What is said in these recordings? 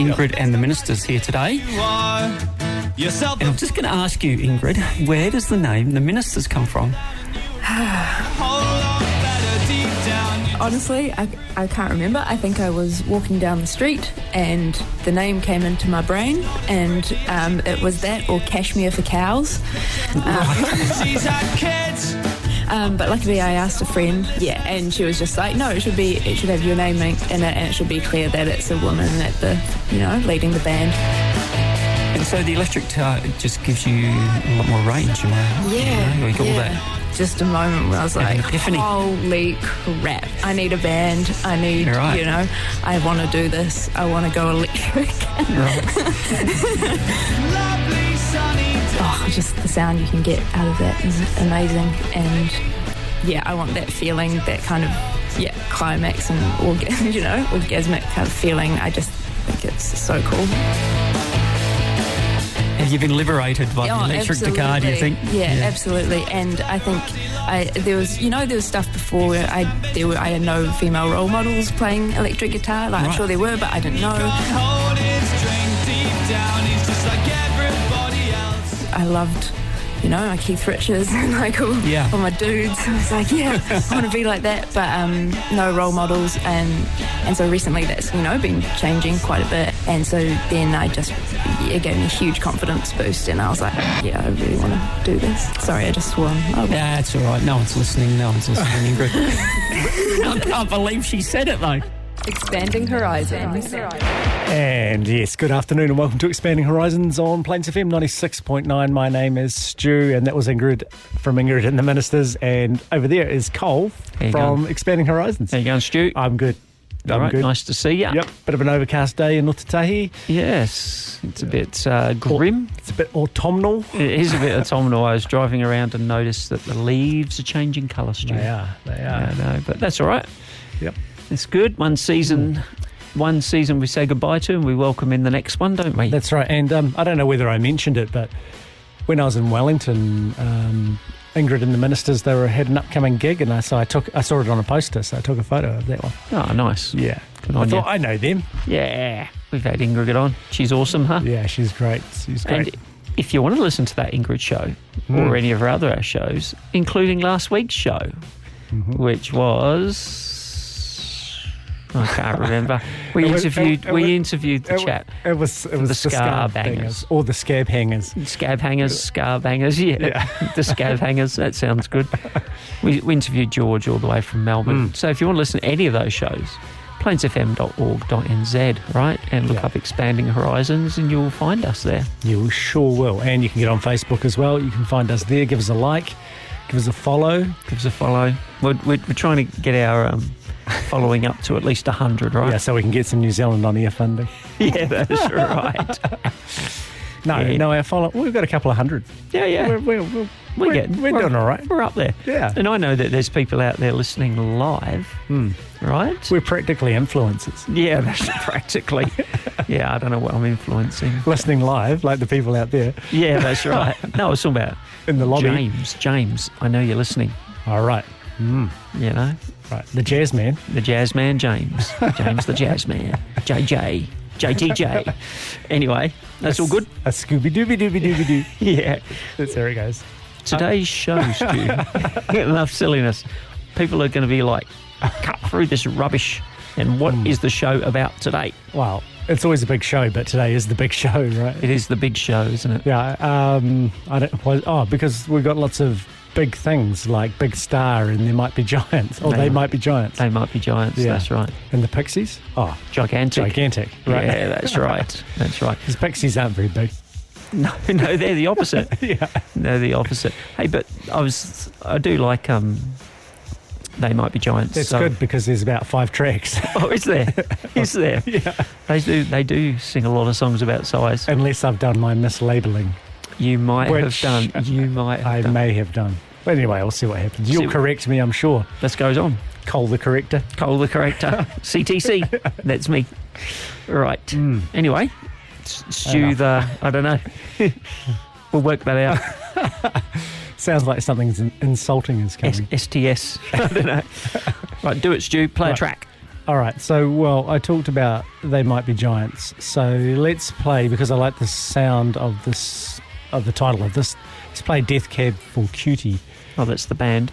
Ingrid and the ministers here today. And I'm just going to ask you, Ingrid, where does the name the ministers come from? Honestly, I, I can't remember. I think I was walking down the street and the name came into my brain, and um, it was that or Cashmere for Cows. She's had kids. Um, but luckily, I asked a friend, yeah, and she was just like, "No, it should be, it should have your name in it, and it should be clear that it's a woman at the, you know, leading the band." And so the electric guitar just gives you a lot more range. Am I, Yeah, you know, like all yeah. that. Just a moment where I was like. "Holy crap! I need a band. I need, right. you know, I want to do this. I want to go electric." oh, just the sound you can get out of that is amazing. And yeah, I want that feeling, that kind of yeah climax and orga- you know orgasmic kind of feeling. I just think it's so cool. Have you been liberated by Oh, the electric guitar, do you think? absolutely. Yeah, absolutely. And I think I, there was, you know, there was stuff before where I there were, I had no female role models playing electric guitar. Like I'm sure there were, but I didn't know. I loved, you know, my Keith Richards and like all, Yeah. all my dudes. I was like, yeah, I want to be like that. But um, no role models, and and so recently that's you know been changing quite a bit. And so then I just it gave me a huge confidence boost, and I was like, yeah, I really want to do this. Sorry, I just swore. Oh, Yeah, it's all right. No one's listening. No one's listening, Ingrid. I can't believe she said it, though. Expanding horizons. And yes, good afternoon and welcome to Expanding Horizons on Plains FM 96.9. My name is Stu and that was Ingrid from Ingrid and the Ministers. And over there is Cole from going? Expanding Horizons. How you going, Stu? I'm good. all I'm right, good. nice to see you. Yep, bit of an overcast day in Ōtautahi. Yes, it's a bit uh, grim. It's a bit autumnal. It is a bit autumnal. I was driving around and noticed that the leaves are changing colour, Stu. They are. They Yeah, are. no, but that's all right. Yep. It's good. One season, one season we say goodbye to, and we welcome in the next one, don't we? That's right. And um, I don't know whether I mentioned it, but when I was in Wellington, um, Ingrid and the Ministers, they were had an upcoming gig, and I so I took I saw it on a poster, so I took a photo of that one. oh, nice. Yeah, Good I thought you. I know them. Yeah, we've had Ingrid on. She's awesome, huh? Yeah, she's great. She's great. And if you want to listen to that Ingrid show Hmm. or any of our other shows, including last week's show, Mm-hmm. which was I can't remember. We It interviewed. it- it we interviewed the chap. It was it was The the, scar scab bangers. bangers or the scab hangers. Scab hangers, scar bangers, yeah. Yeah. the scab hangers, that sounds good. We, we interviewed George all the way from Melbourne. Mm. So if you want to listen to any of those shows, plainsfm.org.nz, right? And look Yeah. up Expanding Horizons and you'll find us there. You sure will, and you can get on Facebook as well. You can find us there. Give us a like, give us a follow. Give us a follow. We're, we're, we're trying to get our um, following up to at least 100, right? Yeah, so we can get some New Zealand on air funding. Yeah, that's right. No, Yeah. no, our follow. We've got a couple of hundred. Yeah, yeah. We're, we're, we're, We're we're, getting- we're- doing all right. We're up there. Yeah. And I know that there's people out there listening live, Mm. right? We're practically influencers. Yeah, that's practically. Yeah, I don't know what I'm influencing. Listening live, like the people out there Yeah, that's right. No, it's all about in the lobby. James. James, I know you're listening. All right. Mm. You know, Right. The jazz man. the jazz man, James. James the jazz man. JJ. JTJ. Anyway, that's all good. A Scooby Dooby Dooby Dooby Doo. Yeah. That's there it goes. Today's show, Stu. Enough silliness. People are going to be like, cut through this rubbish. And what is Hmm. the show about today? Wow. It's always a big show, but today is the big show, right? It is the big show, isn't it? Yeah. Um, I don't. Well, oh, because we've got lots of big things like Big Star, and there might be giants. Or They they, might- be giants. They might be giants. Yeah. That's right. and the Pixies. Oh, Gigantic. gigantic. Right. Yeah, that's right. That's right. Because Pixies aren't very big. No, no, they're the opposite. yeah. They're the opposite. Hey, but I was, I do like um, they might be giants. That's so- good because there's about five tracks. Oh, is there? Is there? yeah. They do. They do sing a lot of songs about size. Unless I've done my mislabeling. You might Which have done. You might have I done. may have done. But anyway, I'll see what happens. You'll See- correct me, I'm sure. This goes on. Cole the corrector. Cole the corrector. CTC. That's me. Right. Mm. Anyway, S- Stu the. I don't know. we'll work that out. Sounds like something's insulting is S- coming. STS. I don't know. Right, do it, Stu. Play a track. All right. So, well, I talked about they might be giants. So let's play because I like the sound of this of the title of this. Let's play Death Cab for Cutie. Oh, that's the band.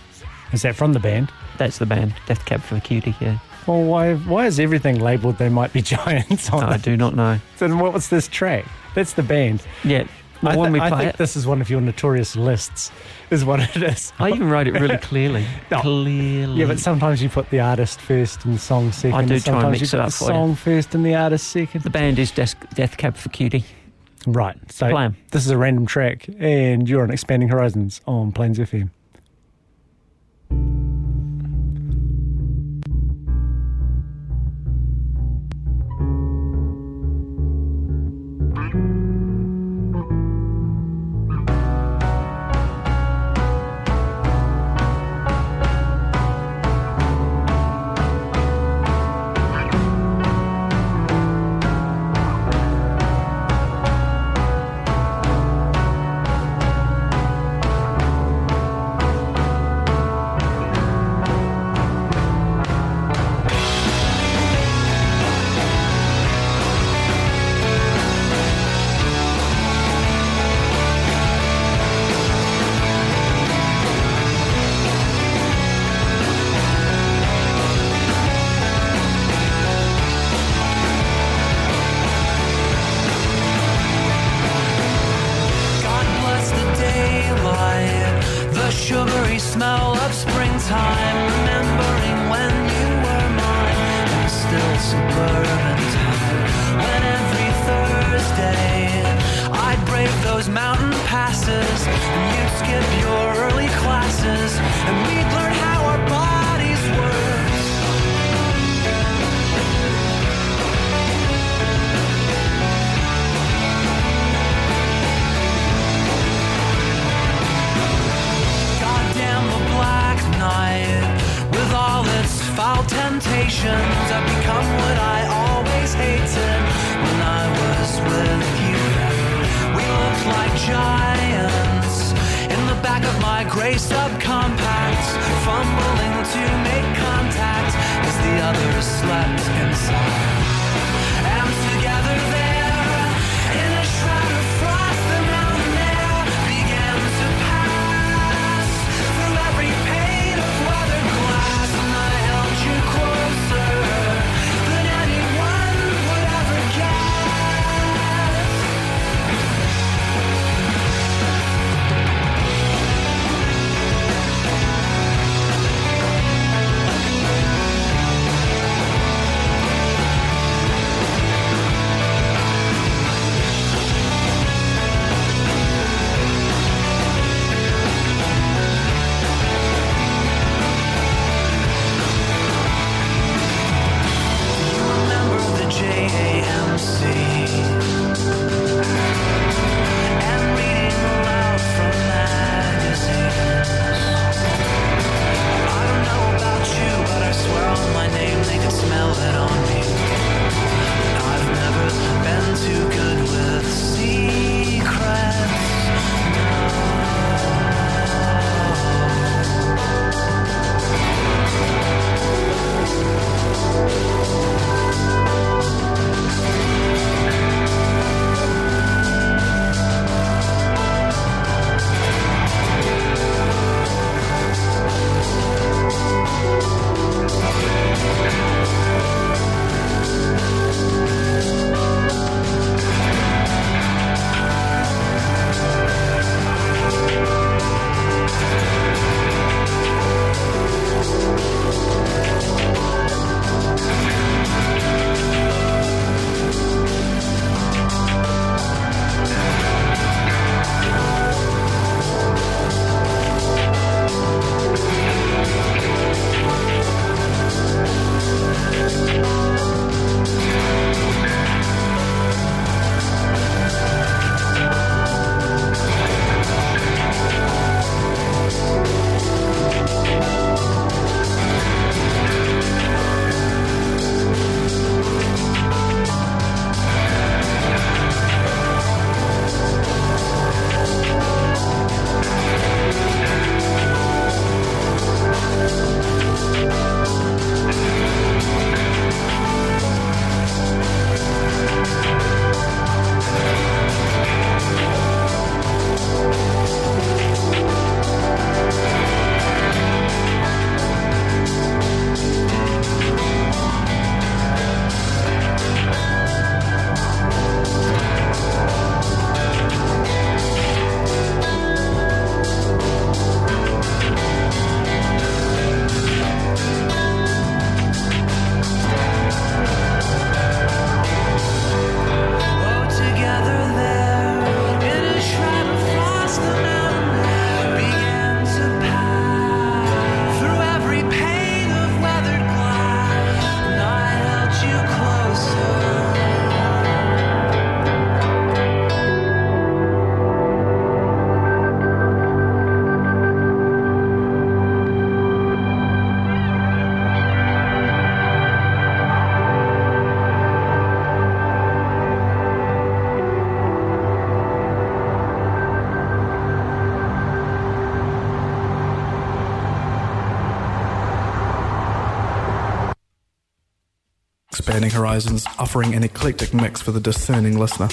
Is that from the band? That's the band. Death Cab for Cutie. Yeah. Well, why why is everything labelled they might be giants on I it? do not know. Then what was this track? That's the band. Yeah. Well, I, when thi- we I think it, this is one of your notorious lists, is what it is. I even wrote it really clearly. No. Clearly. Yeah, but sometimes you put the artist first and the song second. I do and try and sometimes mix you it up the for you. song first and the artist second. the band is Death, Death Cab for Cutie. Right. So Play 'em. this is a random track, and you're on Expanding Horizons on Plains FM. Expanding Horizons, offering an eclectic mix for the discerning listener.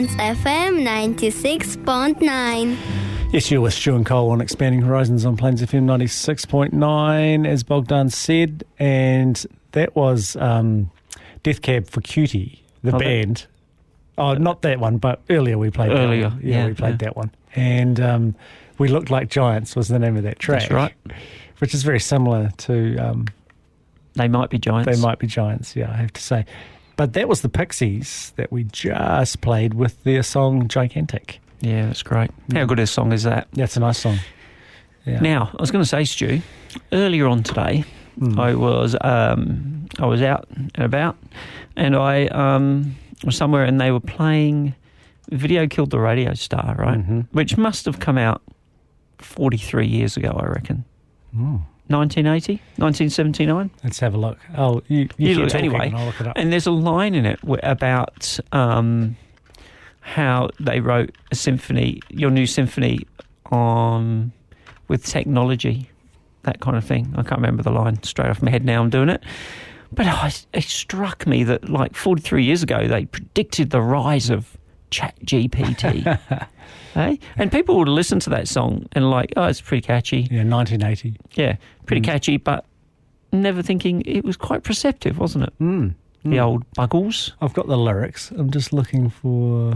Plains FM 96.9. Yes, you're with Stu and Cole on Expanding Horizons on Plains FM 96.9, as Bogdan said. And that was um, Death Cab for Cutie, the Oh, that- band. Oh, not that one, but earlier we played that Earlier, one. Yeah, yeah, we played yeah. that one. And um, We Looked Like Giants was the name of that track. That's right. Which is very similar to um, They might be giants. They Might Be Giants, yeah, I have to say. But that was the Pixies that we just played with their song Gigantic. Yeah, that's great. How good a song is that? That's a nice song. Yeah. Now, I was going to say, Stu, earlier on today, Hmm. I was um, I was out and about, and I um, was somewhere, and they were playing "Video Killed the Radio Star," right? Mm-hmm. Which must have come out forty three years ago, I reckon. Mm. 1980, 1979. Let's have a look. Oh, you, you, You look- anyway, and I'll look it up. And there's a line in it about um, how they wrote a symphony, your new symphony, on with technology, that kind of thing. I can't remember the line straight off my head now. I'm doing it, but I, it struck me that like 43 years ago they predicted the rise of Chat GPT. hey? And people would listen to that song and like, oh, it's pretty catchy. Yeah, 1980. Yeah, pretty Mm. catchy, but never thinking it was quite perceptive, wasn't it? Mm. The old buggles. I've got the lyrics. I'm just looking for.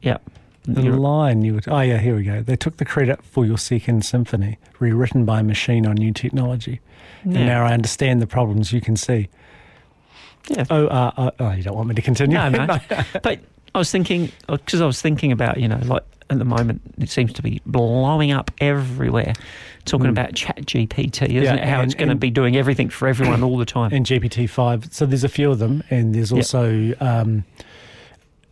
Yeah. The You're- line you would. Oh, yeah, here we go. They took the credit for your second symphony, rewritten by a machine on new technology. Yeah. And now I understand the problems you can see. yeah. Oh, uh, uh, oh, you don't want me to continue? No, no. but I was thinking because I was thinking about you know like at the moment it seems to be blowing up everywhere, talking Mm. about Chat GPT, isn't Yeah, it? How and- it's going to be doing everything for everyone all the time. and GPT-5. So there's a few of them, and there's Yep. also um,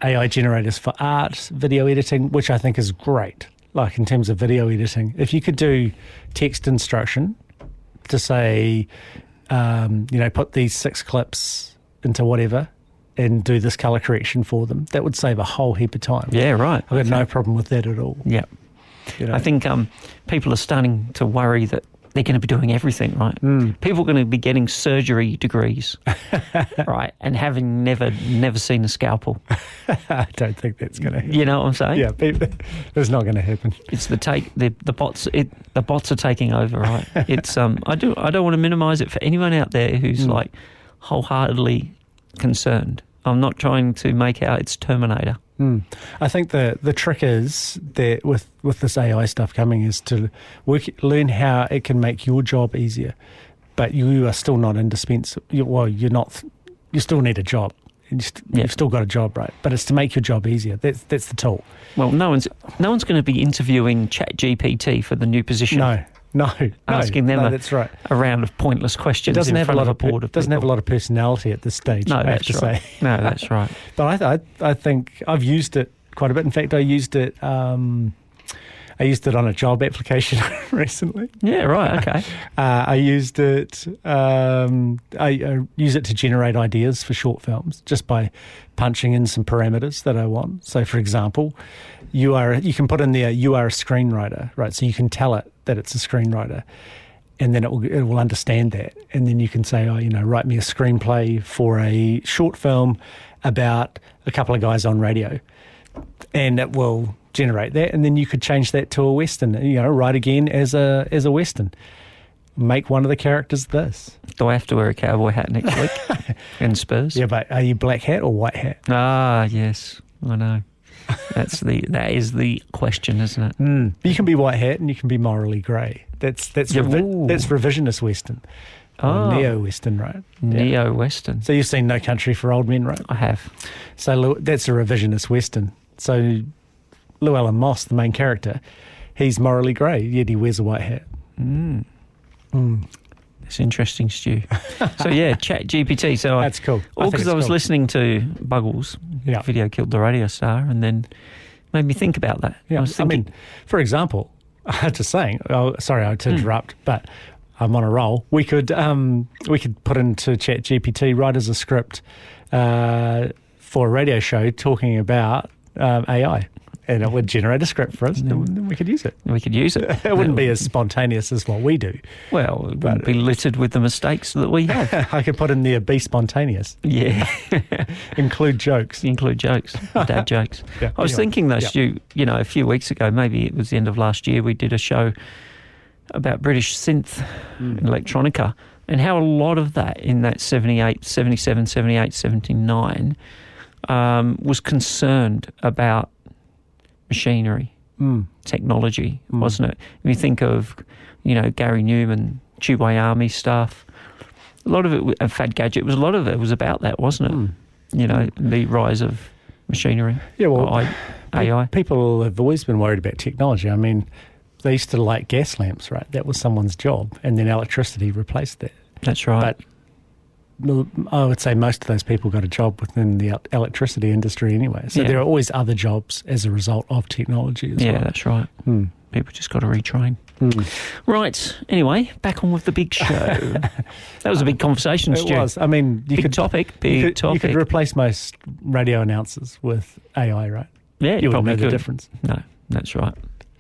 AI generators for art, video editing, which I think is great. Like in terms of video editing, if you could do text instruction to say, um, you know, put these six clips into whatever and do this color correction for them, that would save a whole heap of time. yeah, right. I've got no problem with that at all. Yeah, you know. I think um, people are starting to worry that they're going to be doing everything right. Mm. People are going to be getting surgery degrees, right, and having never never seen a scalpel. I don't think that's going to happen. You know what I'm saying? Yeah, people, it's not going to happen. It's the take the the bots it the bots are taking over, right? It's um I do I don't want to minimise it for anyone out there who's Mm. like wholeheartedly concerned. I'm not trying to make out it's Terminator. Mm. I think the the trick is that with with this AI stuff coming is to work learn how it can make your job easier, but you are still not indispensable. You, well, you're not. You still need a job. You st- Yeah. You've still got a job, right? But it's to make your job easier. That's that's the tool. Well, no one's no one's going to be interviewing ChatGPT for the new position. No, no, no. Asking them No, a- that's right. A round of pointless It questions. doesn't in have a lot of a board of doesn't have a lot of personality at this stage. No, I have that's to right. say. No, that's right. But I, I, I think I've used it quite a bit. In fact, I used it. Um, I used it on a job application recently. Yeah, right. Okay. Uh, I used it. Um, I, I use it to generate ideas for short films just by punching in some parameters that I want. So, for example, you are you can put in there you are a screenwriter, right? So you can tell it that it's a screenwriter, and then it will it will understand that, and then you can say, oh, you know, write me a screenplay for a short film about a couple of guys on radio, and it will generate that, and then you could change that to a western. You know, write again as a as a western. Make one of the characters this. Do I have to wear a cowboy hat next week and Spurs? Yeah, but are you black hat or white hat? Ah, yes, I know. That's the that is the question, isn't it? Mm. You can be white hat and you can be morally grey. That's that's Yeah, revi- that's revisionist western, Oh. neo western, right? Neo Western. So you've seen No Country for Old Men, right? I have. So that's a revisionist western. So Llewelyn Moss, the main character, he's morally grey, yet he wears a white hat. Mm. Mm. It's interesting, Stu. so yeah, Chat GPT. So I, That's cool. all because it's I was cool. listening to Buggles. Yeah. Video killed the radio star, and then made me think about that. Yeah, I I, was thinking, mean, for example, just saying. Oh, sorry, I Hmm. to interrupt, but I'm on a roll. We could um, we could put into Chat GPT write as a script uh, for a radio show talking about um, AI, and it would generate a script for us, and then we could use it. we could use it. It wouldn't be as spontaneous as what we do. well. It wouldn't be littered with the mistakes that we have. I could put in there be spontaneous, yeah, include jokes. include jokes, dad jokes. Yeah, I was anyway, thinking though, yeah. Stu. You know, a few weeks ago, maybe it was the end of last year, we did a show about British synth Mm. and electronica and how a lot of that in that 78, 77, 78, 79 um, was concerned about machinery, Mm. technology, Mm. wasn't it? If you think of, you know, Gary Numan, Tubeway Army stuff, a lot of it, and Fad Gadget, was a lot of it was about that, wasn't it? Mm. You know, the rise of machinery, Yeah, well, I- AI. People have always been worried about technology. I mean, they used to light gas lamps, right? That was someone's job, and then electricity replaced that. That's right. But I would say most of those people got a job within the electricity industry anyway. So Yeah. there are always other jobs as a result of technology as yeah, well. that's right. Hmm. People just got to retrain. Hmm. Right. Anyway, back on with the big show. that was a big conversation, It Stu. was. I mean, you big could topic. Big you could, topic. you could replace most radio announcers with AI, right? yeah, You wouldn't probably know the could. difference, No, that's right.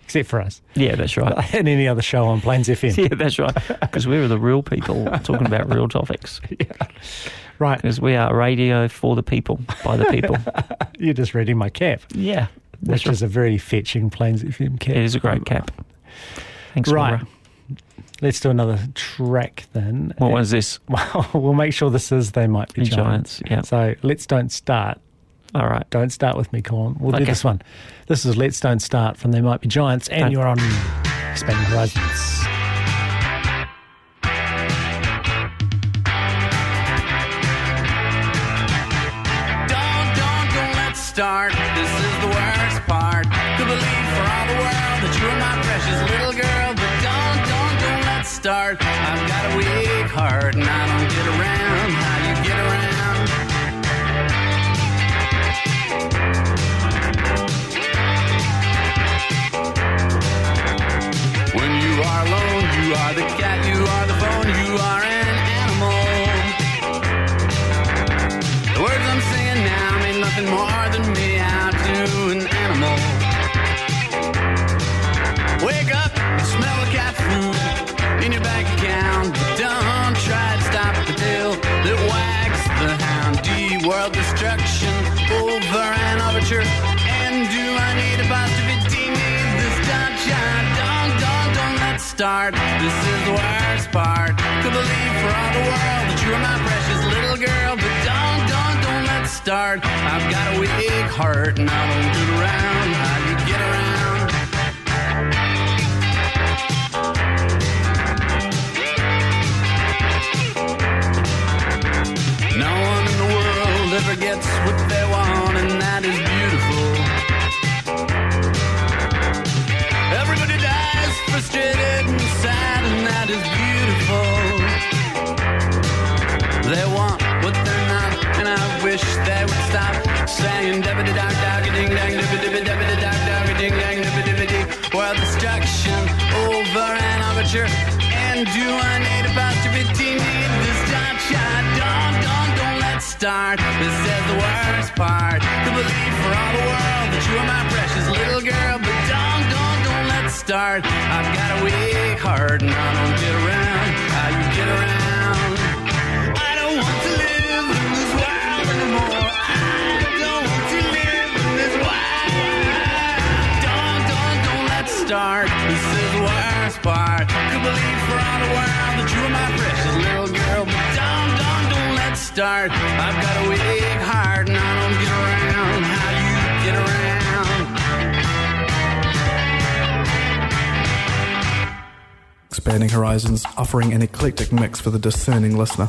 Except for us Yeah, that's right. and any other show on Plains FM. yeah, that's right. Because we're the real people talking about real topics. Right, Because we are radio for the people, by the people. you're just reading my cap, yeah, that's which right. is a very fetching Plains FM cap. It is a great cap. Thanks, Right. Laura. Let's do another track then. What was this? Well, we'll make sure this is They Might Be Giants. Giants. Yeah. So let's don't start All right. Don't Start With Me, Colin. We'll do this one. This is Let's Don't Start from They Might Be Giants, and Don't- you're on Expanding Horizons. Don't, don't, don't let's start. I've got a weak heart and I how get around. This is the worst part. To believe for all the world that you are my precious little girl, but don't, don't, don't let's start. I've got a weak heart and I don't get around how you get around. I don't want to live in this world anymore. I don't want to live in this world. Don't, don't, don't let's start. Start. I've got a weak heart and I don't get around how you get around. Expanding Horizons, offering an eclectic mix for the discerning listener.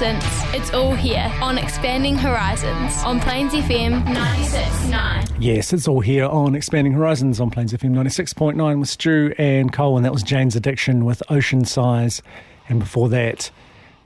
Nonsense. It's all here on Expanding Horizons on Plains FM 96.9. Yes, it's all here on Expanding Horizons on Plains FM 96.9 with Stu and Cole, and that was Jane's Addiction with Ocean Size. And before that,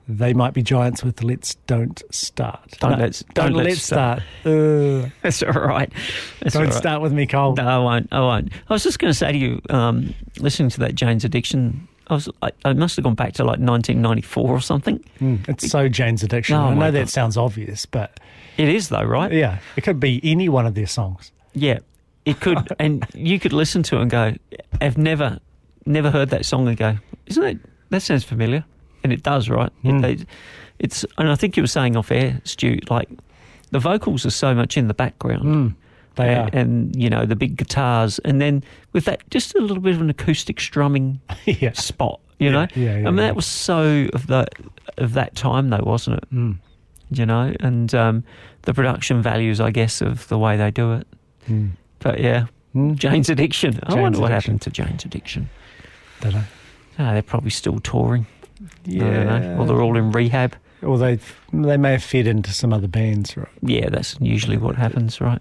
They Might Be Giants with Let's Don't Start. Don't No, let's- don't, don't let's let's start. Uh, That's all right. That's don't all right. start with me, Cole. No, I won't. I won't. I was just going to say to you, um, listening to that Jane's Addiction, I was I, I must have gone back to like 1994 or something. Mm, it's so Jane's Addiction. Oh, I know that God. sounds obvious, but It is though, right? yeah, it could be any one of their songs. Yeah, it could, and you could listen to it and go, "I've never, never heard that song." And go, "Isn't it? That sounds familiar," and it does, right? Mm. It, it's, and I think you were saying off air, Stu, like the vocals are so much in the background. Mm, they and, are. and you know the big guitars, and then with that, just a little bit of an acoustic strumming yeah. spot. You Yeah, know, yeah, yeah, I mean that was so of that of that time, though, wasn't it? Mm, You know, and um, the production values, I guess, of the way they do it. mm, But yeah, mm. Jane's Addiction. I Jane's wonder what Addiction. happened to Jane's Addiction. Don't know. Ah, they're probably still touring. I. Yeah. Or they're all in rehab. Or they they may have fed into some other bands, right? Yeah, that's usually what happens, right?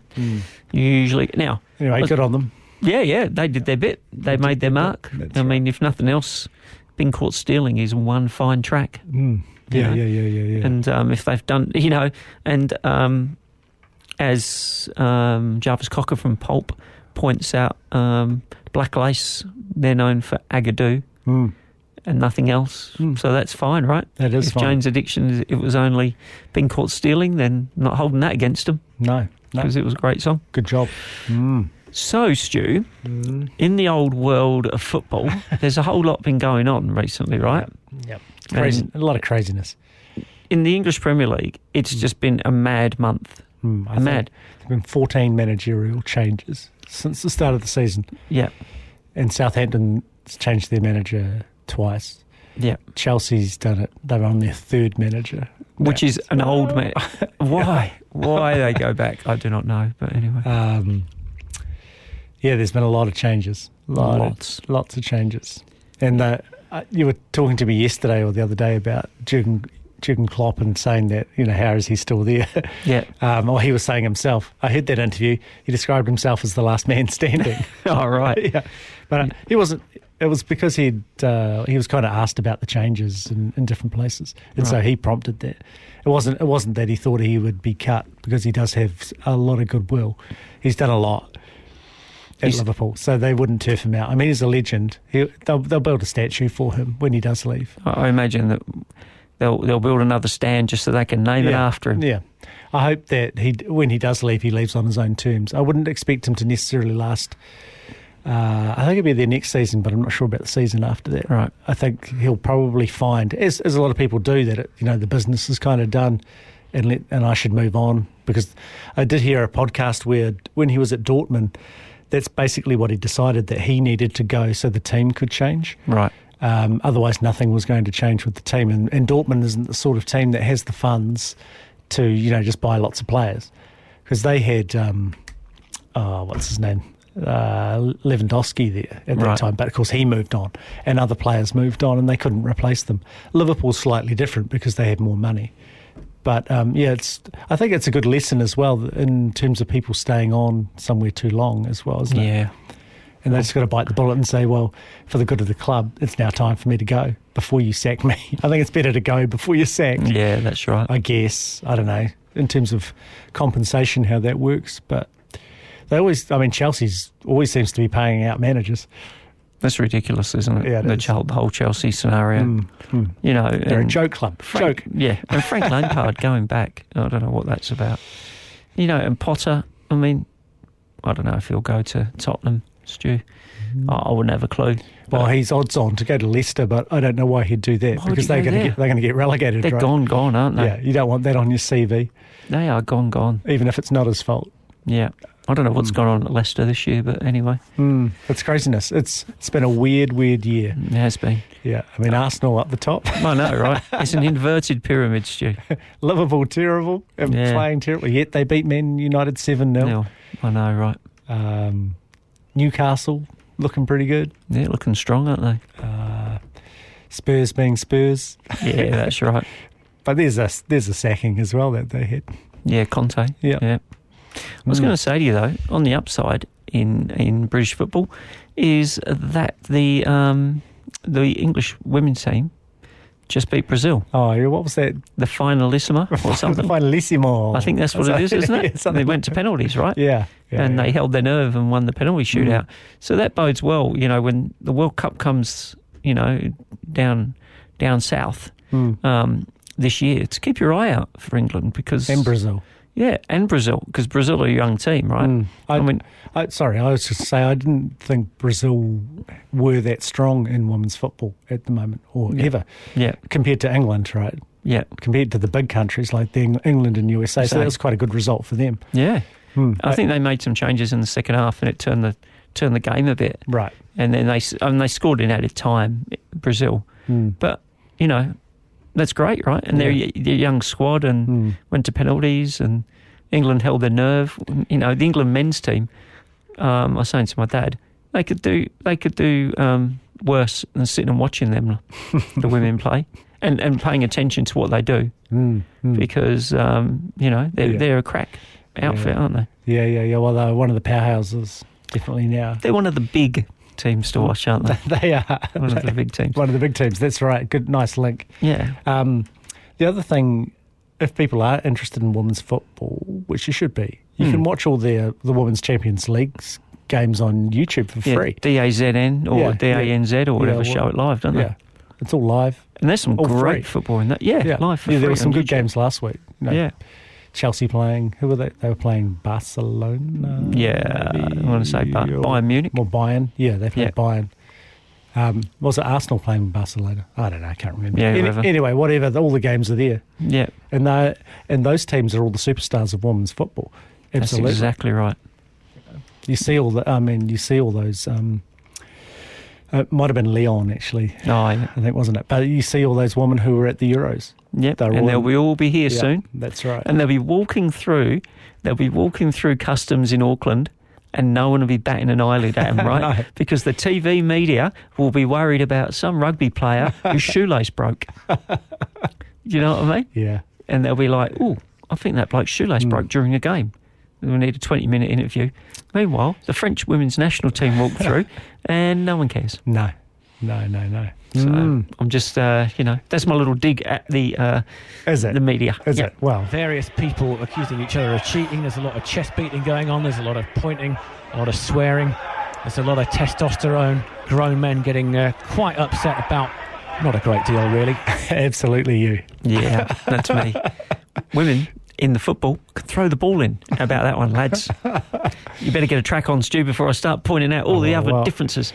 Usually. Now, Anyway, Let's- good on them. yeah, yeah, they did their bit. They made their mark. I right. mean, if nothing else, being Caught Stealing is one fine track. Mm. Yeah, yeah, yeah, yeah, yeah. And um, if they've done, you know, and um, as um, Jarvis Cocker from Pulp points out, um, Black Lace, they're known for Agadoo Mm, and nothing else. Mm. So that's fine, right? that is if fine. Jane's Addiction, is- it was only Been Caught Stealing, then not holding that against them no, no, because it was a great song. good job. Mm. So, Stu, Mm. in the old world of football, there's a whole lot been going on recently, right? Yep. Crazy, a lot of craziness. In the English Premier League, it's just been a mad month. Mm, I A think mad. There's been 14 managerial changes since the start of the season, Yeah, and Southampton's changed their manager twice. yeah. Chelsea's done it. They're on their third manager, Which is an old man. Why? Why they go back? I do not know. But anyway, Um, yeah, there's been a lot of changes. Lot Lots. Of, lots of changes. And uh, uh, you were talking to me yesterday or the other day about Jurgen, Jurgen Klopp and saying that, you know, how is he still there? yeah. um, or he was saying himself. I heard that interview. He described himself as the last man standing. All right. yeah. But he wasn't. It was because he'd uh, he was kind of asked about the changes in, in different places, and so he prompted that. It wasn't. It wasn't that he thought he would be cut because he does have a lot of goodwill. He's done a lot at He's- Liverpool, so they wouldn't turf him out. I mean, he's a legend. He, they'll, they'll build a statue for him when he does leave. I imagine that they'll they'll build another stand just so they can name it after him. Yeah, I hope that he when he does leave, he leaves on his own terms. I wouldn't expect him to necessarily last. Uh, I think it'll be there next season, but I'm not sure about the season after that. Right. I think he'll probably find, as, as a lot of people do, that it, you know the business is kind of done, and let, and I should move on because I did hear a podcast where when he was at Dortmund, that's basically what he decided that he needed to go so the team could change. Right. Um, otherwise, nothing was going to change with the team. And, and Dortmund isn't the sort of team that has the funds to, you know, just buy lots of players. Because they had, um, oh, what's his name? Uh, Lewandowski there at that Right. time. But of course, he moved on and other players moved on and they couldn't replace them. Liverpool's slightly different because they had more money. But um, yeah, it's. I think it's a good lesson as well in terms of people staying on somewhere too long as well, isn't it? Yeah. And they just got to bite the bullet and say, well, for the good of the club, it's now time for me to go before you sack me. I think it's better to go before you're sacked. Yeah, that's right. I guess. I don't know in terms of compensation how that works, but they always. I mean, Chelsea's always seems to be paying out managers. That's ridiculous, isn't it? Yeah, it the, is. The whole Chelsea scenario. Mm, mm. You know, They're a joke club. Frank, joke. Yeah, and Frank Lampard going back. I don't know what that's about. You know, and Potter. I mean, I don't know if he'll go to Tottenham. Stu, I, I wouldn't have a clue. Well, he's odds on to go to Leicester, but I don't know why he'd do that Why because they're going to get they're going to get relegated. They're right? gone, gone, aren't they? Yeah, you don't want that on your CV, They are gone, gone. even if it's not his fault. Yeah. I don't know what's Mm. gone on at Leicester this year, but anyway, Mm, it's craziness. It's it's been a weird, weird year. it has been. Yeah, I mean Arsenal up the top, I know, right? It's an inverted pyramid, Stu. Liverpool terrible and Yeah. playing terrible. Yet they beat Man United seven 0 No, I know, right? um, Newcastle looking pretty good. They're looking strong, aren't they? Uh, Spurs being Spurs. Yeah, that's right. But there's a there's a sacking as well that they had. Yeah, Conte. Yeah. yeah. I was Mm. going to say to you though, on the upside in in British football, is that the um, the English women's team just beat Brazil, Oh, what was that? the finalissima or something. Finalissimo. I think that's what it is, isn't it? something they went to penalties, right? Yeah. yeah and yeah. they held their nerve and won the penalty Mm. shootout. So that bodes well, you know, when the World Cup comes, you know, down down south Mm. um, this year, to keep your eye out for England because And Brazil. Yeah, and Brazil because Brazil are a young team, right? Mm. I, I mean, I, sorry, I was just say I didn't think Brazil were that strong in women's football at the moment, or Yeah. ever, yeah, compared to England, right? yeah, Compared to the big countries like the Eng- England and USA, so Same. that was quite a good result for them. yeah. Hmm. I think they made some changes in the second half and it turned the turned the game a bit. right. And then they and they scored in added time, Brazil. Mm. But you know, that's great, right? And they're Yeah. a they're a young squad and. Mm. went to penalties and England held their nerve. You know, the England men's team. Um, I was saying to my dad, they could do they could do um, worse than sitting and watching them, the women play, and and paying attention to what they do Mm. Mm. because um, you know they're Yeah. they're a crack outfit, Yeah. aren't they? Yeah, yeah, yeah. Well, they're one of the powerhouses, definitely now. They're one of the big teams to watch, aren't they? they are One of the big teams. one of the big teams. That's right. Good, nice link. Yeah, Um, the other thing, if people are interested in women's football, which you should be, you Hmm. can watch all their the Women's Champions Leagues games on YouTube for yeah. free. DAZN or Yeah, DANZ or whatever well, show it live, don't Yeah, they? it's all live. And there's some All great free. football in that. Yeah, Yeah, live yeah, there were some good games last week. You know, Yeah. Chelsea playing. Who were they? They were playing Barcelona. Yeah, I wanna say Ba- Bayern Munich. Or Bayern. Yeah, they played Yeah. Bayern. Um, was it Arsenal playing Barcelona? I don't know. I can't remember. Yeah, Any- whoever. anyway, whatever. All the games are there, Yeah, and they and those teams are all the superstars of women's football. that's exactly right. You see all the. I mean, you see all those. Um, uh, it might have been Lyon actually. Oh, yeah. I think wasn't it? But you see all those women who were at the Euros. Yep. They're and all- they'll be all be here Yeah, soon. That's right. And they'll be walking through. They'll be walking through customs in Auckland, and no one will be batting an eyelid at them, right? No. Because the TV media will be worried about some rugby player whose shoelace broke. you know what I mean? yeah. And they'll be like, "Oh, I think that bloke's shoelace Mm. broke during a game." We need a twenty-minute interview. Meanwhile, the French women's national team walk through, and no one cares. No. No. No. No. So Mm. I'm just, uh, you know, that's my little dig at the uh, Is it? the media. Is Yeah. it? Well, various people accusing each other of cheating. There's a lot of chest beating going on. There's a lot of pointing, a lot of swearing. There's a lot of testosterone. Grown men getting uh, quite upset about not a great deal, really. absolutely you. Yeah, that's me. Women in the football can throw the ball in. How about that one, lads? You better get a track on, Stu, before I start pointing out all the Oh, other well. differences.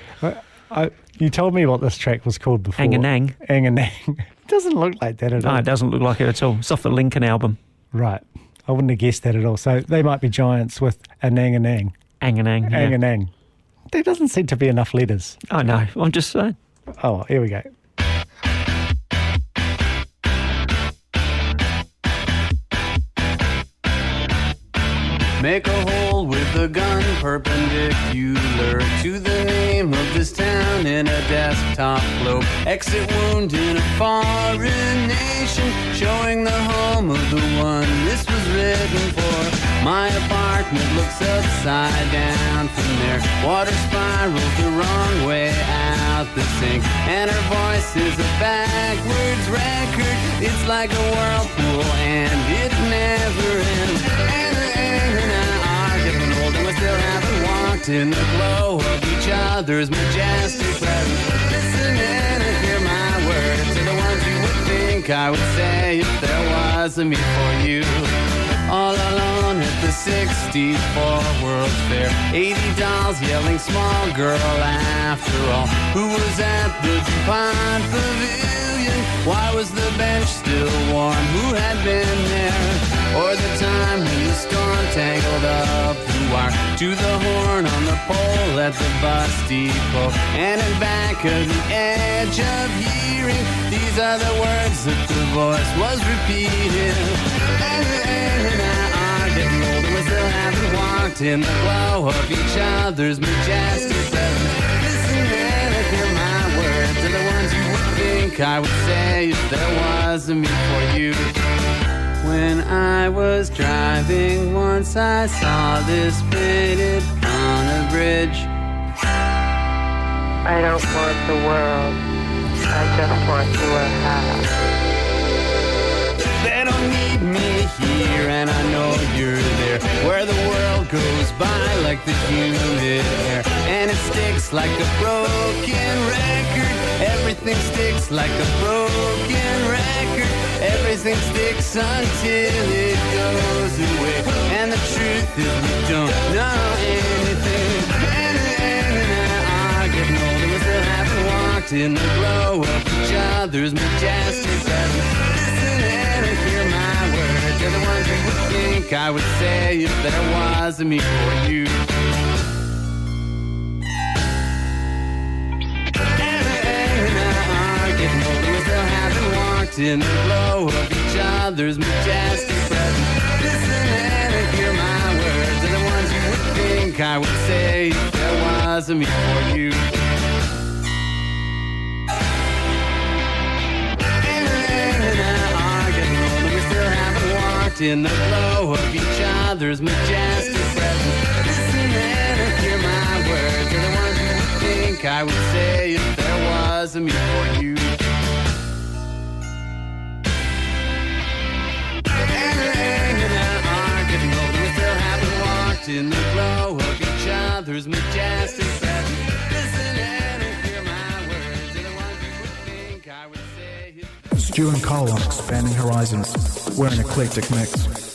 I, you told me what this track was called before. Anganang. Anganang. it doesn't look like that at No, all. it doesn't look like it at all. It's off the Lincoln album. Right. I wouldn't have guessed that at all. So they might be giants with a nang a nang. Anganang. Yeah. Anganang. There doesn't seem to be enough letters. I know. I'm just saying. Oh, here we go. Make a hole a gun perpendicular to the name of this town in a desktop globe. Exit wound in a foreign nation, showing the home of the one this was written for. My apartment looks upside down from there. Water spirals the wrong way out the sink, and her voice is a backwards record. It's like a whirlpool, and it never ends. Old, and we still haven't walked in the glow of each other's majestic presence. Listen in and hear my words, are the ones you would think I would say if there was a me for you. All alone at the 64 World's Fair. 80 dolls yelling small girl after all. Who was at the DuPont Pavilion? Why was the bench still warm? Who had been there? Or the time when the storm wire to the horn on the pole at the bus depot. And in back of the edge of hearing, these are the words that the voice was repeating. And, and I are getting we still haven't walked in the glow of each other's majestic. Listen and hear my words are the ones you would think I would say if there was a me for you? When I was driving once, I saw this painted on a bridge. I don't want the world. I just want your house. Need me here, and I know you're there. Where the world goes by like the humid air, and it sticks like a broken record. Everything sticks like a broken record. Everything sticks until it goes away. And the truth is, we don't know anything. I get older, we still haven't walked in the glow of each other's majestic presence. The ones we would think I would say if there was a me for you. In the glow of each other's majestic presence. Listen and hear my words. They're the ones you would think I would say if there was a me for you. In the glow of each other's majestic presence. Listen and hear my words. They're the ones you think I would say if there was a me for you. In the glow of each other's majestic Stu and Cole on Expanding Horizons. We're an eclectic mix.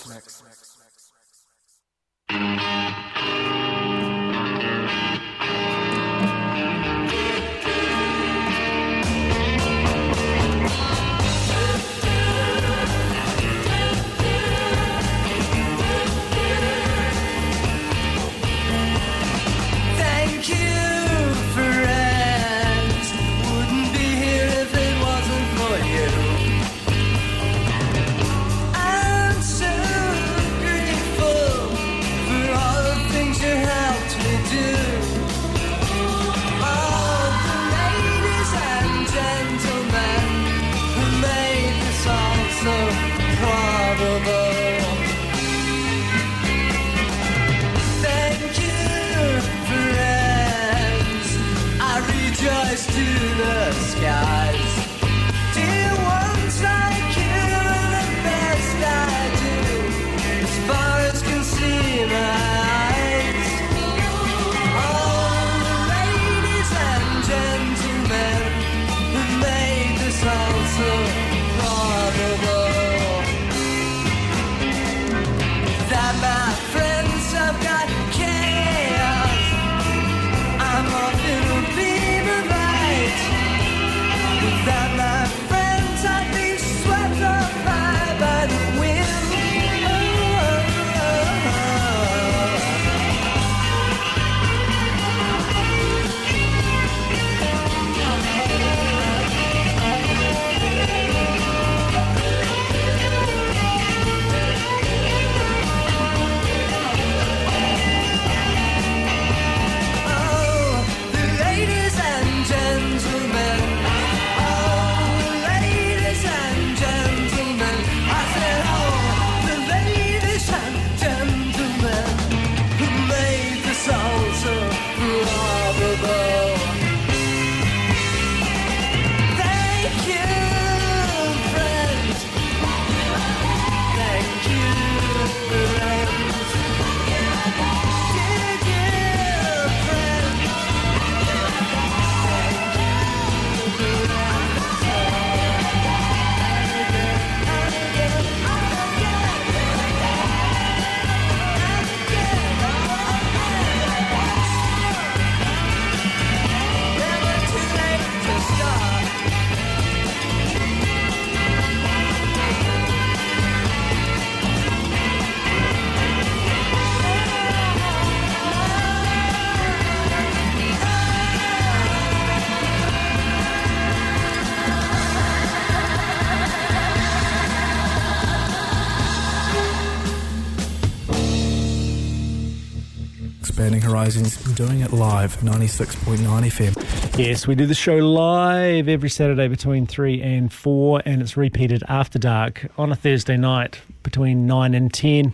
Doing it live, 96.9 FM. Yes, we do the show live every Saturday between 3 and 4, and it's repeated after dark on a Thursday night between 9 and 10.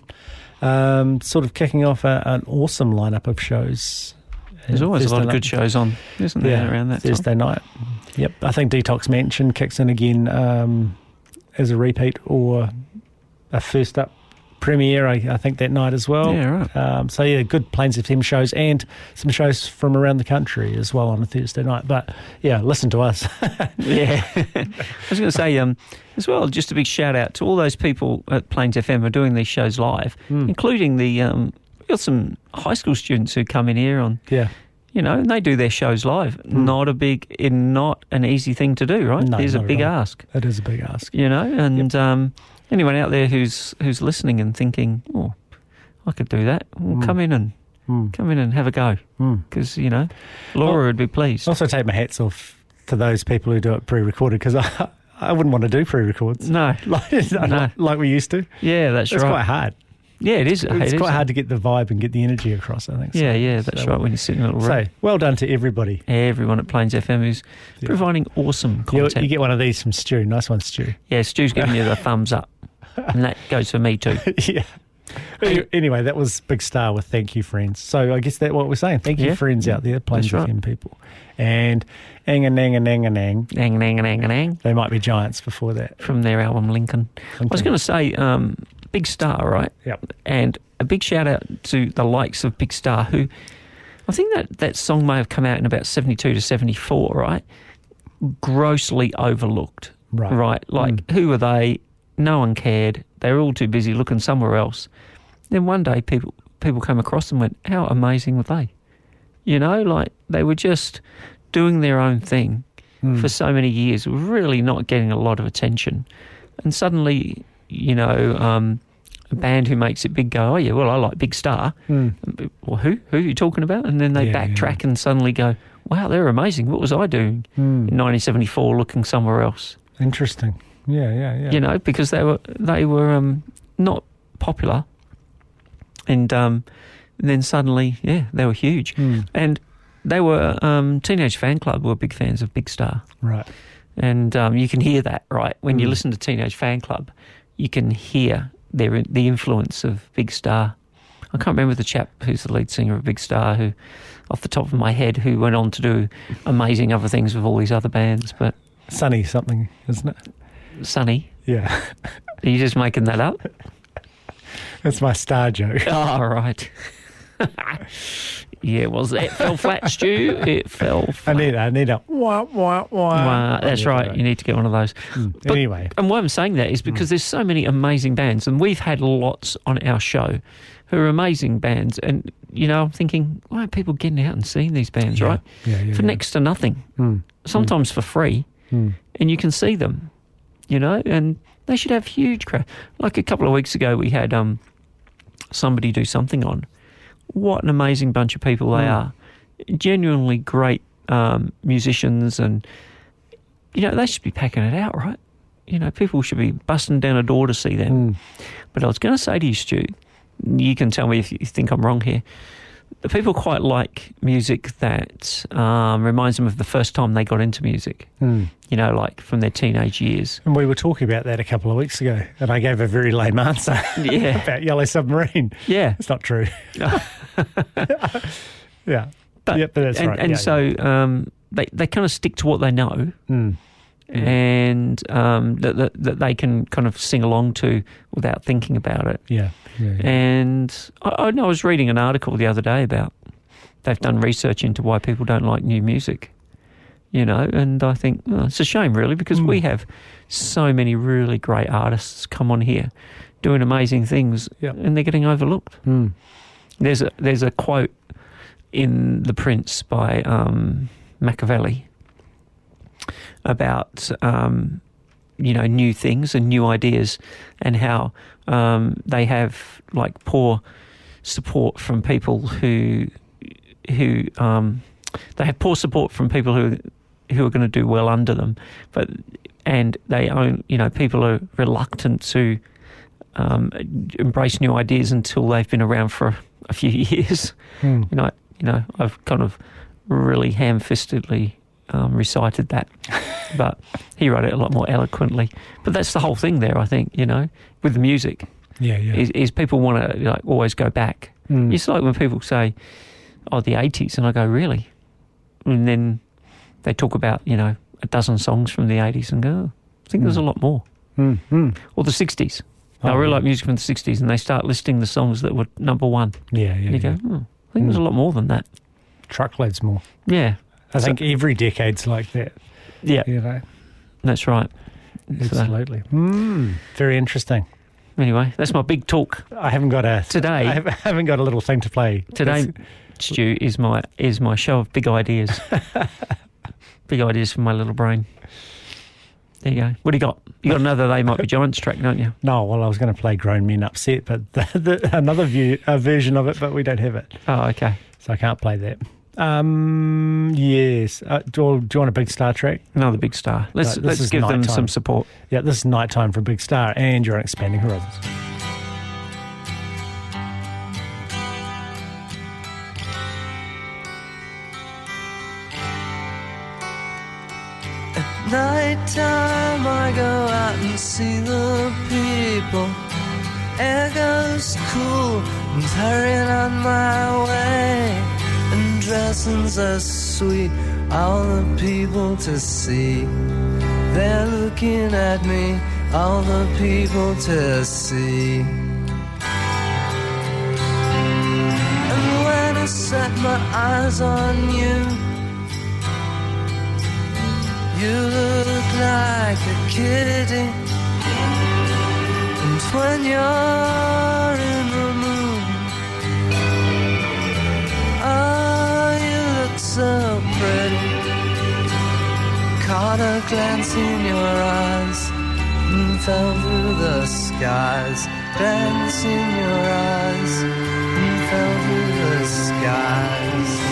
Um, sort of kicking off a, an awesome lineup of shows. There's always a lot of Thursday good shows on, isn't there, Yeah, around that time? Thursday night. Yep, I think Detox Mansion kicks in again um, as a repeat or a first up premiere. I, I think that night as well. Yeah, right. Um, so yeah, good Plains FM shows and some shows from around the country as well on a Thursday night. But yeah, listen to us. Yeah. I was going to say, um, as well, just a big shout out to all those people at Plains FM who are doing these shows live, Hmm. including the, um, we've got some high school students who come in here on, yeah. you know, and they do their shows live. Not a big, not an easy thing to do, right? No, There's a big ask, It is a big ask. you know, and um, anyone out there who's who's listening and thinking, oh, I could do that, well, Mm. come in and Mm. come in and have a go Mm. because you know Laura Well- would be pleased. Also, take my hats off to those people who do it pre-recorded because I, I wouldn't want to do pre-records No, like, No. like we used to. yeah, that's it's right. quite hard. Yeah, it is. It's it is. quite hard to get the vibe and get the energy across. I think. so. Yeah, yeah, that's So- right. When you're sitting in a little room. So well done to everybody. everyone at Plains FM who's Yeah. providing awesome You, content. you get one of these from Stu. Nice one, Stu. yeah, Stu's giving you the thumbs up, and that goes for me too. yeah. Anyway, that was Big Star with Thank You Friends. So I guess that's what we're saying. Thank you, Yeah. friends out there, Plains That's right. FM people. And Anga Nanga Nanga Nang. Nang, nang, nang, nang, They might be giants before that. from their album Lincoln. I was going to say, um, Big Star, right? Yep. And a big shout out to the likes of Big Star, who I think that that song may have come out in about 72 to 74, right? Grossly overlooked. Right. Right. Like, who are they? No one cared. They were all too busy looking somewhere else. Then one day, people people came across and went, "How amazing were they?" You know, like they were just doing their own thing Mm. for so many years, really not getting a lot of attention, and suddenly, you know, um, a band who makes it big go, "Oh yeah, well I like Big Star." Mm. Well, who who are you talking about? And then they Yeah, backtrack and suddenly go, "Wow, they're amazing. What was I doing Mm. in 1974, looking somewhere else?" Interesting. Yeah, yeah, yeah. you know, because they were they were um, not popular, and um, then suddenly, yeah, they were huge, Mm. and they were um, Teenage Fanclub were big fans of Big Star, Right. and um, you can hear that right when you Mm. listen to Teenage Fanclub, you can hear their the influence of Big Star. I can't remember the chap who's the lead singer of Big Star, who, off the top of my head, who went on to do amazing other things with all these other bands, but Sunny something, isn't it? Sunny. Yeah. are you just making that up? That's my star joke. Oh, right. yeah, well, it fell flat, Stu. It fell I need, I need a wah, wah, wah. Wow, that's right. You need to get one of those. Mm. But- Anyway. And why I'm saying that is because there's so many amazing bands, and we've had lots on our show who are amazing bands. And, you know, I'm thinking, why aren't people getting out and seeing these bands, Yeah. right? Yeah, yeah, For yeah. next to nothing, Mm. sometimes for free, Mm. and you can see them, you know, and they should have huge crowd. Like a couple of weeks ago, we had um, somebody do something on. What an amazing bunch of people they Mm. are. Genuinely great um, musicians, and, you know, they should be packing it out, right? You know, people should be busting down a door to see them. Mm. But I was going to say to you, Stu, you can tell me if you think I'm wrong here. The people quite like music that um, reminds them of the first time they got into music. Mm. You know, like from their teenage years. And we were talking about that a couple of weeks ago, and I gave a very lame answer Yeah, about Yellow Submarine. yeah. It's not true. yeah. But, yeah, but that's and, right. and Yeah, so um, they they kind of stick to what they know, yeah. Mm. and um, that, that that they can kind of sing along to without thinking about it. Yeah. Yeah. yeah. And I, I know I was reading an article the other day about they've done research into why people don't like new music. You know, and I think oh, it's a shame, really, because Mm. we have so many really great artists come on here doing amazing things, Yep. and they're getting overlooked. Mm. There's a there's a quote in The Prince by um, Machiavelli about um, you know new things and new ideas and how um, they have like poor support from people who who um, they have poor support from people who who are going to do well under them, but and they own you know people are reluctant to um, embrace new ideas until they've been around for a few years. Hmm. You know, you know, I've kind of really ham-fistedly um, recited that, but he wrote it a lot more eloquently. But that's the whole thing there, I think. You know, with the music, Yeah, yeah. is, is people want to like always go back. Mm. It's like when people say, "Oh, the '80s," and I go, "Really?" And then they talk about you know a dozen songs from the '80s and go, oh, "I think there's a lot more." Mm, mm. Or the '60s. I Oh, really yeah. like music from the '60s, and they start listing the songs that were number one. Yeah, yeah. and you yeah. go, oh, "I think there's a lot more than that." Truckloads more. Yeah, I So- think every decade's like that. yeah, You know, that's right. So, absolutely. Mm, very interesting. anyway, that's my big talk I haven't got a Today- I haven't- got a little thing to play today. Stu is my is my show of big ideas. big ideas from my little brain. There you go. What do you got? You got another They Might Be Giants track, don't you? No, well, I was going to play Grown Men Upset, but the, the, another view, version of it, but we don't have it, Oh, okay. so I can't play that. Um, yes. Uh, do, you- do you want a Big Star track? Another big star. Let's No, this let's is give them nighttime. some support. Yeah, this is nighttime for a Big Star, and you're on Expanding Horizons. Nighttime I go out and see the people. Air goes cool and hurrying on my way. Dressings are sweet, all the people to see. They're looking at me, all the people to see. And when I set my eyes on you, you look like a kitty. And when you're so pretty. Caught a glance in your eyes and fell through the skies. Glance in your eyes and fell through the skies.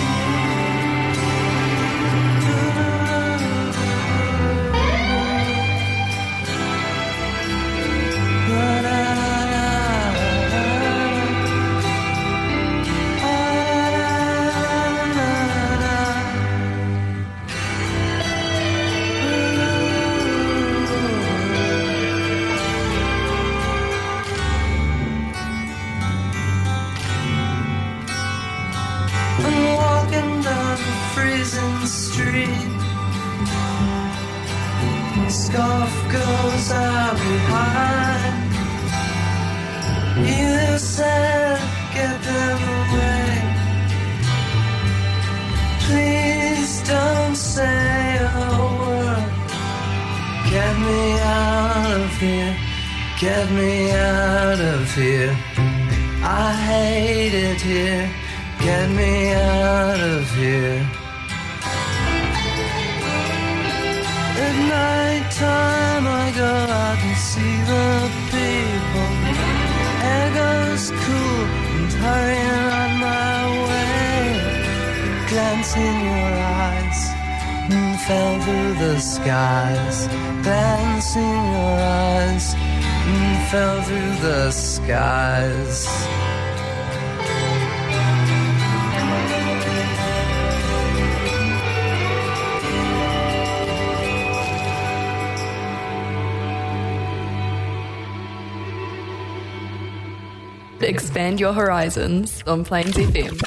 Expand your horizons on Plains FM.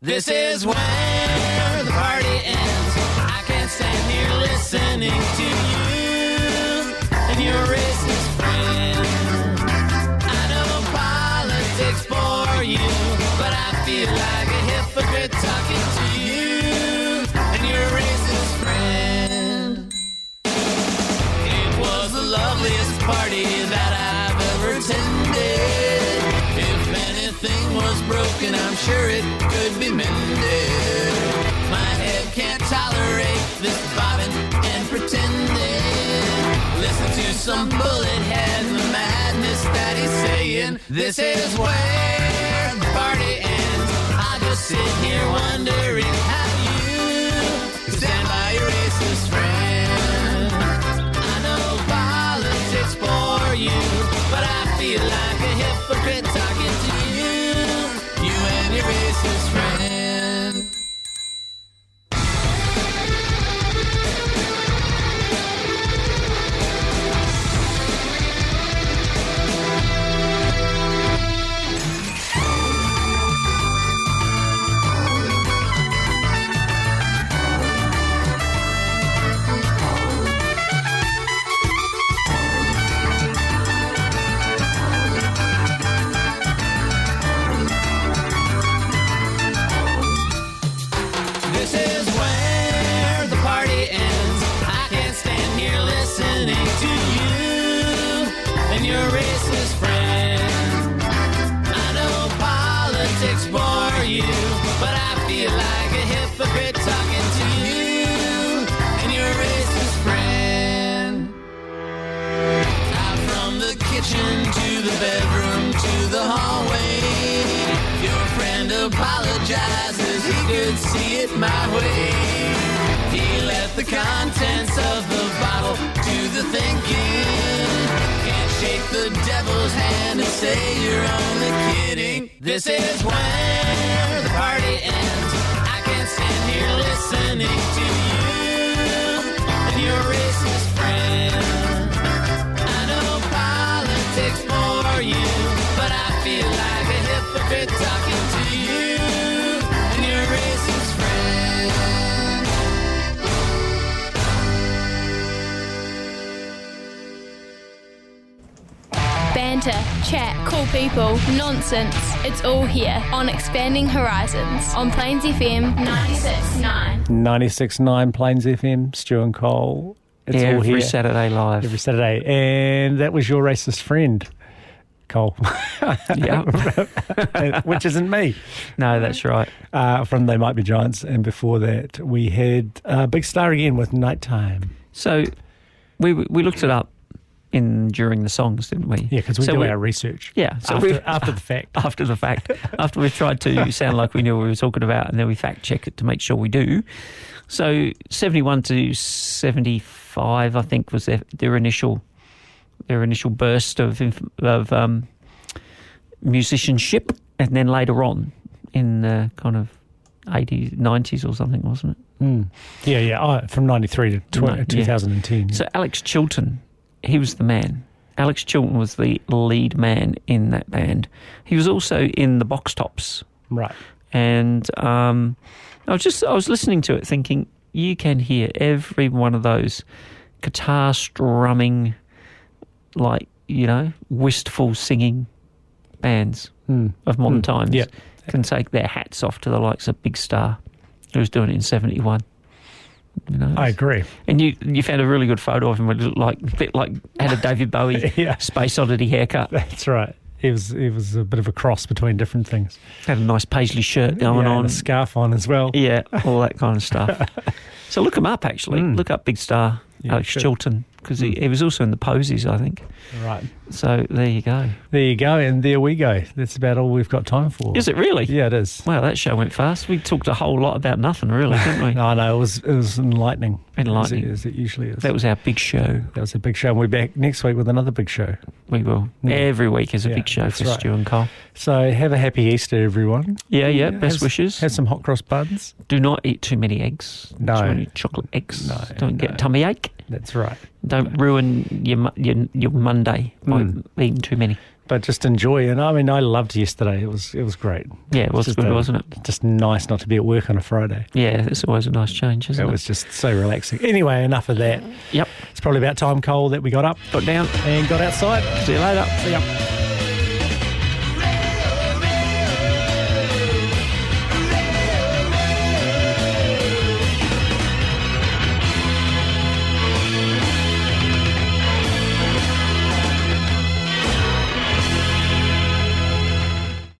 This is where the party ends. I can't stand here listening to you sure it could be mended. My head can't tolerate this bobbing and pretending. Listen to some bullet head the madness that he's saying. This is where the party ends. I just sit here wondering how you stand by your racist friend. I know politics bore you, but I feel like and your apologizes, he could see it my way. He let the contents of the bottle do the thinking. Can't shake the devil's hand and say you're only kidding. This is where the party ends. I can't stand here listening to you and your racist friend. I know politics for you, but I feel like a hypocrite Banter, chat, cool people, nonsense. It's all here on Expanding Horizons on Plains FM 96.9. 96.9 Plains FM, Stu and Cole. It's all Every here. Saturday live. Every Saturday. And that was your racist friend, Cole. Yeah. Which isn't me. No, that's right. Uh, from They Might Be Giants. And before that, we had uh, Big Star again with Nighttime. So we we looked it up in during the songs, didn't we? Yeah, because we So do our research. Yeah, so after, after the fact. after the fact, after we've tried to sound like we knew what we were talking about, and then we fact check it to make sure we do. So seventy-one to seventy-five, I think, was their, their initial their initial burst of of um, musicianship, and then later on in the kind of eighties, nineties, or something, wasn't it? Mm. Yeah, yeah. Oh, from 93 to tw- No, yeah. 2010. yeah. So Alex Chilton, he was the man. Alex Chilton was the lead man in that band. He was also in the Box Tops, right. and um, I was just I was listening to it, thinking you can hear every one of those guitar strumming, like you know, wistful singing bands Mm. of modern Mm. times. Yeah. can take their hats off to the likes of Big Star, who was doing it in seventy one. You know, I agree. and you you found a really good photo of him, with like a bit like had a David Bowie Yeah. space oddity haircut. That's right. He was, he was a bit of a cross between different things. Had a nice paisley shirt going yeah, on. And a scarf on as well. Yeah, all that kind of stuff. so look him up. Actually, Mm. look up Big Star Yeah, Alex. Chilton because he, he was also in the Posies, I think. Right. So there you go. There you go. And there we go. That's about all we've got time for. Is it really? Yeah, it is. Wow, that show went fast. We talked a whole lot about nothing, really, didn't we? No, no, it was, it was enlightening. Enlightening. As it, as it usually is. That was our big show. That was a big show. And we're back next week with another big show. We will. Mm. Every week is a Yeah, big show for right. Stu and Cole. So have a happy Easter, everyone. Yeah, yeah. Best Have- wishes. Have some hot cross buns. Do not eat too many eggs. No. Too many chocolate eggs. No, Don't no. get tummy ache. That's right. Don't ruin your your your Monday by Mm. eating too many. But just enjoy. And I mean, I loved yesterday. It was it was great. Yeah, it was Just good, a- wasn't it? Just nice not to be at work on a Friday. Yeah, it's always a nice change, isn't It it? was just so relaxing. Anyway, enough of that. Yep. It's probably about time, Cole, that we got up Got down. and got outside. See you later. See ya.